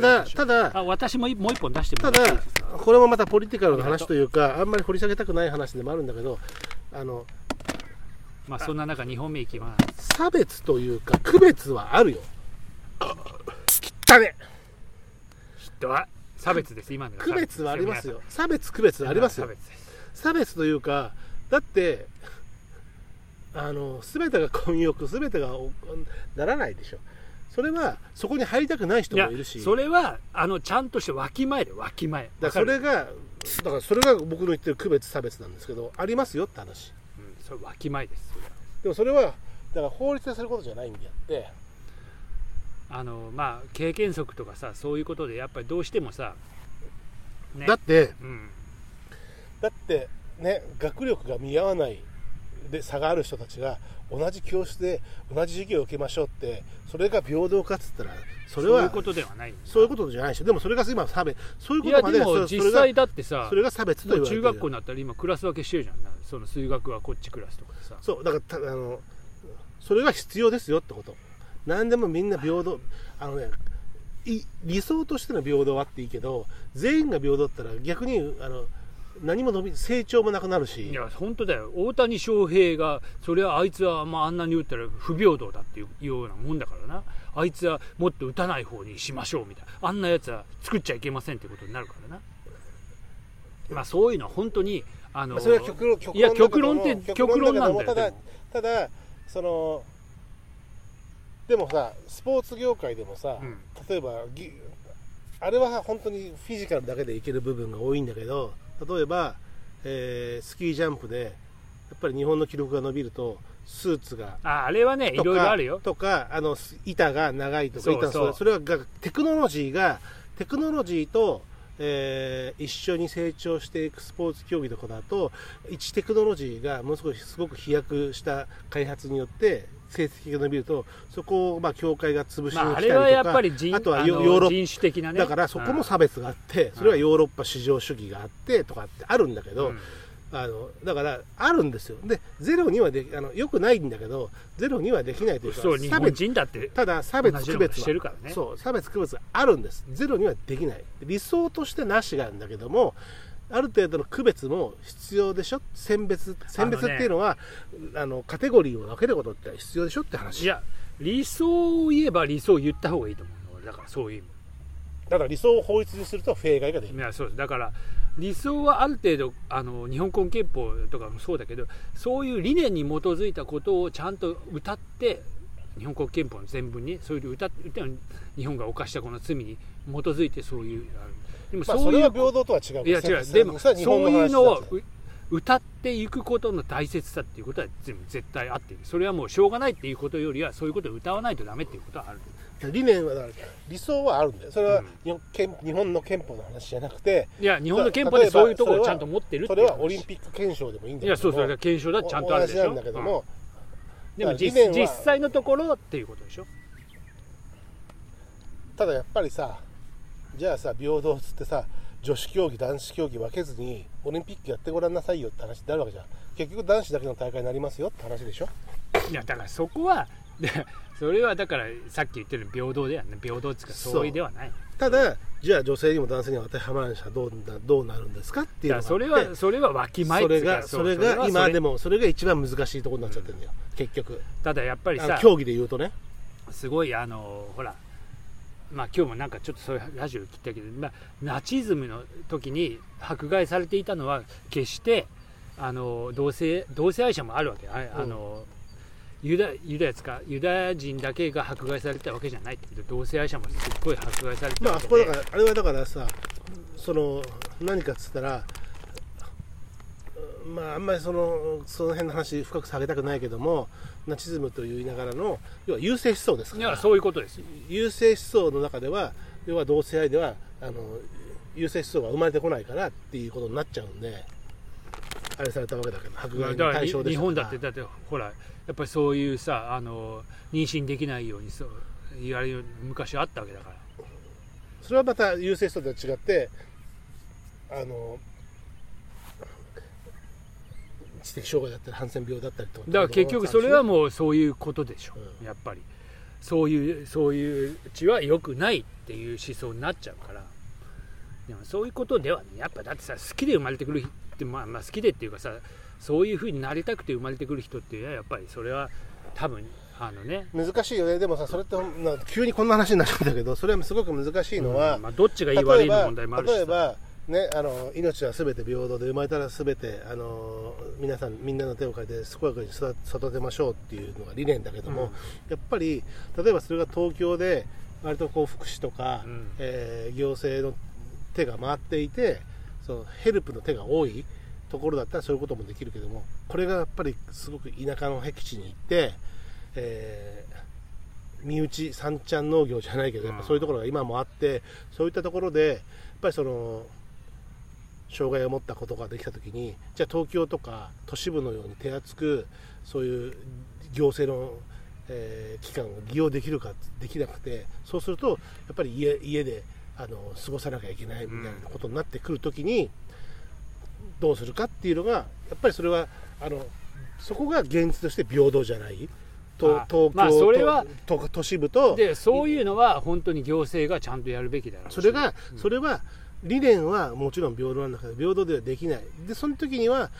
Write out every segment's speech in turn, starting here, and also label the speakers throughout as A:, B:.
A: ただただ
B: あ私ももう一本出して
A: ただこれもまたポリティカルの話というかあんまり掘り下げたくない話でもあるんだけどあの
B: まあそんな中2本目いきます。
A: 差別というか区別はあるよ。汚ね。
B: 人は差別です。今のが
A: 区別はありますよ。差別区別はありますよ。
B: 差別です。
A: 差別というかだってあの全てが混浴全てがおならないでしょそれはそこに入りたくない人もいるし。
B: それはあのちゃんとしてわきまえでわきまえ
A: だからそれがだからそれが僕の言ってる区別差別なんですけどありますよって話。
B: うん、それわきまえです
A: でもそれはだから法律ですることじゃないんであって。
B: あのまあ経験則とかさそういうことでやっぱりどうしてもさ、ね、
A: だって
B: うん、
A: だってね学力が見合わないで差がある人たちが同じ教室で同じ授業を受けましょうってそれが平等かっつったらそれは
B: そういうことではない。
A: そういうことじゃないでしょでもそれが今差別。そういうこ
B: いや
A: とまでそ
B: でも実際だってさ
A: それが差別と言われてる
B: 中学校になったら今クラス分けしてるじゃん。なその数学はこっちクラスとかでさ。
A: そうだからたあのそれが必要ですよってこと。何でもみんな平等。あのねい理想としての平等はあっていいけど全員が平等だったら逆にあの何も伸び成長もなくなるし。
B: いや本当だよ。大谷翔平がそれはあいつは、まあ、あんなに打ったら不平等だっていうようなもんだからな。あいつはもっと打たない方にしましょうみたいな。あんなやつは作っちゃいけませんってことになるからな。まあそういうのは本当にあの
A: まあそれは極論極
B: いや
A: 論だけども
B: 極論って極論なんだよ
A: ただただそのでもさスポーツ業界でもさ、
B: うん。
A: 例えばぎあれは本当にフィジカルだけでいける部分が多いんだけど例えば、えースキージャンプでやっぱり日本の記録が伸びるとスーツが
B: ああれはねいろいろあるよ。
A: とかあの板が長いとか
B: そう
A: 板
B: そう
A: それはがテクノロジーがテクノロジーと、えー一緒に成長していくスポーツ競技とかだと一テクノロジーがものすごいすごく飛躍した開発によって成績が伸びるとそこをまあ協会が潰しに来た
B: まあ、あ
A: りとか、
B: れはやっぱり人
A: あとはヨヨーロッ
B: 人種的なね。
A: だからそこも差別があってそれはヨーロッパ市場主義があってとかってあるんだけど、
B: うん。
A: あのだからあるんですよ。でゼロにはであのよくないんだけどゼロにはできないというか
B: そう
A: 差別
B: 人だって
A: ただ差別区別は
B: してるからね。
A: そう差別区別はあるんです。ゼロにはできない。理想としてなしなんだけどもある程度の区別も必要でしょ？選別選別っていうのはあのカテゴリーを分けることって必要でしょって話。
B: いや理想を言えば理想を言った方がいいと思うのだからそういう意味。
A: だから理想を法律にすると弊害が出る。
B: いやそうです。だから理想はある程度あの日本国憲法とかもそうだけどそういう理念に基づいたことをちゃんと歌って日本国憲法の全文にそういう歌って日本が犯したこの罪に基づいてそういうでも
A: まあ
B: そういう
A: それは平等とは違う。
B: いや違う。
A: そ
B: でも
A: そ
B: ういうのを歌っていくことの大切さっていうことは全部絶対あってそれはもうしょうがないっていうことよりはそういうことを歌わないとダメっていうことはある。
A: 理念はだから理想はあるんだよ。それは
B: うん。
A: 日本憲日本の憲法の話じゃなくて
B: いや日本の憲法でそういうところをちゃんと持ってるっていう話
A: それはオリンピック憲章でもいいんだけど
B: いやそうそうだから検証だちゃんとあるでしょ。
A: だけども、
B: でも実
A: だから理念は
B: 実際のところっていうことでしょ。
A: ただやっぱりさじゃあさ平等っつってさ女子競技男子競技分けずにオリンピックやってごらんなさいよって話になるわけじゃん。結局男子だけの大会になりますよって話でしょ？
B: いやだからそこはで それはだからさっき言ってる平等ではね。平等っていうか相違ではない。
A: ただじゃあ女性にも男性にも当てはまらない人はどうなどうなるんですかっていうのが
B: それはそれはわきまえ
A: それがそれが今でもそれが一番難しいところになっちゃってるんだよ、結局。
B: ただやっぱりさ
A: 競技で言うとね。
B: すごいあのほらまあ今日もなんかちょっとそういうラジオ聞いたけど、まあ、ナチズムの時に迫害されていたのは決してあの同性同性愛者もあるわけ。ああの、ユダユダヤつか？ユダヤ人だけが迫害されたわけじゃないけど同性愛者もすっごい迫害されてた
A: まああそこだからあれはだからさその何かっつったらまああんまりそのその辺の話深く下げたくないけどもナチズムと言いながらの要は優勢思想ですから。
B: いやそういうことですよ。
A: 優勢思想の中では要は同性愛ではあの優勢思想が生まれてこないからっていうことになっちゃうんであれされたわけだけど迫害の対象で
B: 日本だってだってほらやっぱりそういうさあの妊娠できないようにそう言われる昔あったわけだから。
A: それはまた優勢思想とは違ってあの知的障害だったりハンセン病だったりとか
B: だから結局それはもうそういうことでしょ、
A: う。ん。
B: やっぱり。そういうそういう血は良くないっていう思想になっちゃうから。でもそういうことではねやっぱだってさ好きで生まれてくる人って、まあ、まあ好きでっていうかさそういうふうになりたくて生まれてくる人ってやっぱりそれは多分あのね。
A: 難しいよね。でもさそれって急にこんな話になっちゃうんだけどそれはすごく難しいのは、
B: うん。まあ、どっちがいい悪いの問題もあるしさ。
A: 例えばね、あの命はすべて平等で生まれたらすべてあの皆さんみんなの手を借りて健やかに育育てましょうっていうのが理念だけども、
B: うん。
A: やっぱり例えばそれが東京で割とこう福祉とか、
B: うん。
A: えー行政の手が回っていてそのヘルプの手が多いところだったらそういうこともできるけどもこれがやっぱりすごく田舎の僻地に行って、えー身内三ちゃん農業じゃないけどやっぱそういうところが今もあってそういったところでやっぱりその障害を持ったことができた時にじゃあ東京とか都市部のように手厚くそういう行政の、えー機関を利用できるかできなくてそうするとやっぱり家家であの過ごさなきゃいけないみたいなことになってくる時にどうするかっていうのがやっぱりそれはあのそこが現実として平等じゃない？と
B: あ
A: 東京と、
B: まあそれは
A: と都市部と。
B: でそういうのは本当に行政がちゃんとやるべきだろうし。
A: それが、
B: うん。
A: それは理念はもちろん平等なんだけど平等ではできない。でその時には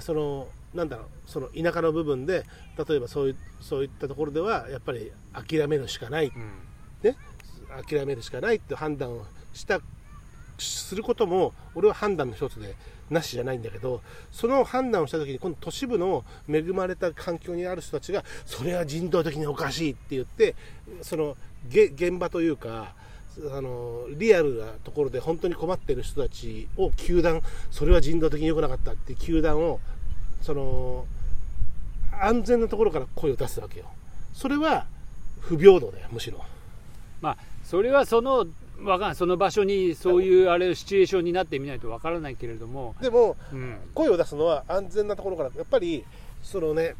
A: そのなんだろうその田舎の部分で例えばそういうそういったところではやっぱり諦めるしかない。
B: うん。
A: 諦めるしかないって判断をしたすることも俺は判断の一つでなしじゃないんだけどその判断をした時に今度都市部の恵まれた環境にある人たちがそれは人道的におかしいって言ってそのげ現場というかあのリアルなところで本当に困ってる人たちを球団それは人道的に良くなかったっていう球団をその安全なところから声を出すわけよ。それは不平等だよむしろ。
B: まあそれはそのわかんない。その場所にそういうあれシチュエーションになってみないとわからないけれども、
A: でも
B: うん、
A: 声を出すのは安全なところから。やっぱりそのね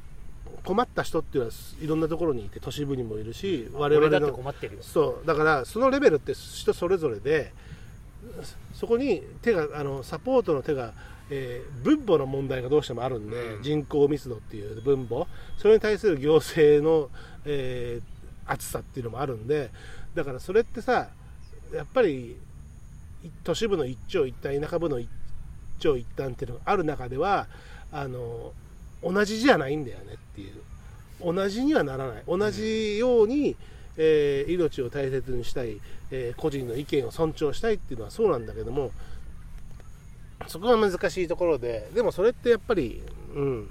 A: 困った人っていうのはいろんなところにいて都市部にもいるし我々
B: 俺だって
A: の
B: 困ってるよ。
A: そう。だからそのレベルって人それぞれでそこに手があのサポートの手が、えー分母の問題がどうしてもあるんで、
B: うん。
A: 人口密度っていう分母。それに対する行政の、えー厚さっていうのもあるんでだからそれってさやっぱりい都市部の一長一短田舎部の一長一短っていうのがある中ではあの同じじゃないんだよねっていう。同じにはならない。同じように、えー命を大切にしたい、えー個人の意見を尊重したいっていうのはそうなんだけどもそこが難しいところででもそれってやっぱりうん。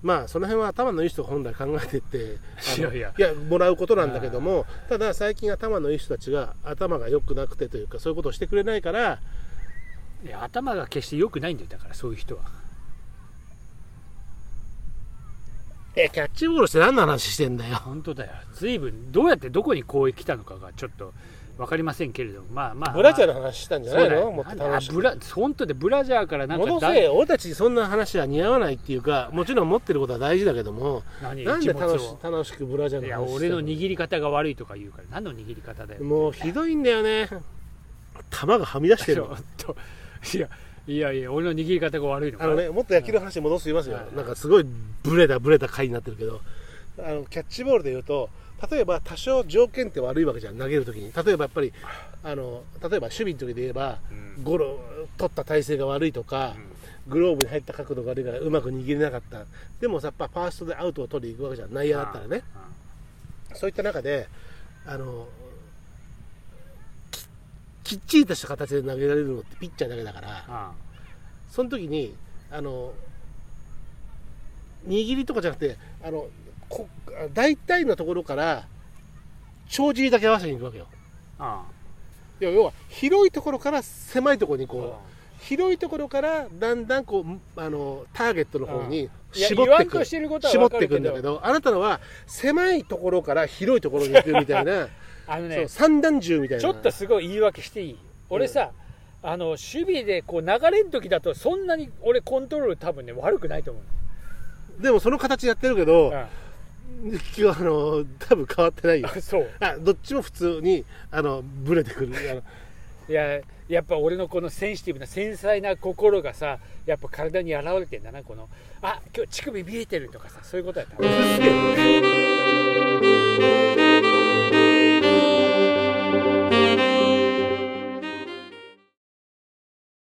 A: まあその辺は頭のいい人が本来考えてって あの
B: いやいや。
A: もらうことなんだけどもただ最近頭のいい人たちが頭が良くなくてというかそういうことをしてくれないから
B: いや頭が決して良くないんだよ。だからそういう人は
A: えキャッチボールして何の話してんだよ。
B: 本当だよ。随分どうやってどこにこう来たのかがちょっと分かりませんけれども。まあまあ
A: ブラジャー
B: ま
A: の話したんじ
B: あ
A: ゃないの？もっと楽しく。
B: あブラ本当でブラジャーからなんかだ
A: せい俺たちそんな話は似合わないっていうかもちろん持ってることは大事だけども。
B: 何？
A: なんで楽し
B: を。
A: 楽しくブラジャー
B: いや
A: の話して
B: 俺の握り方が悪いとか言うから何の握り方だよ。
A: もうひどいんだよね球がはみ出してる
B: ちょっといやいやいや俺の握り方が悪いのか。
A: あのねもっと野球の話に戻しますよ。
B: はい。
A: なんかすごいブレたブレた回になってるけど。あのキャッチボールでいうと例えば多少条件って悪いわけじゃん。投げるときに。例えばやっぱりあの例えば守備の時で言えば
B: うん。
A: ゴロ取った体勢が悪いとか、グローブに入った角度が悪いからうまく握れなかった。でもさやっぱファーストでアウトを取りに行くわけじゃん。内野だったらね。そういった中であのききっちりとした形で投げられるのってピッチャーだけだから
B: あ
A: その時にあの握りとかじゃなくてあのこ大体のところから帳尻だけ合わせに行くわけよ。
B: あ
A: いや要は広いところから狭いところに
B: あ
A: こう広いところからだんだんこうあのターゲットの方に絞ってく
B: してることは
A: 絞っていくんだけどあなたのは狭いところから広いところに行くみたいな
B: あのね
A: 三段銃みたいな。
B: ちょっとすごい言い訳していい？俺さ、あの守備でこう流れる時だとそんなに俺コントロール多分ね悪くないと思う、
A: でもその形やってるけど、
B: う
A: 今日あの多分変わってないよ。
B: ん、そう。
A: あどっちも普通にあのブレてくる。
B: いややっぱ俺のこのセンシティブな繊細な心がさやっぱ体に現れてんだなこの。あ今日乳首見えてるとかさそういうことやった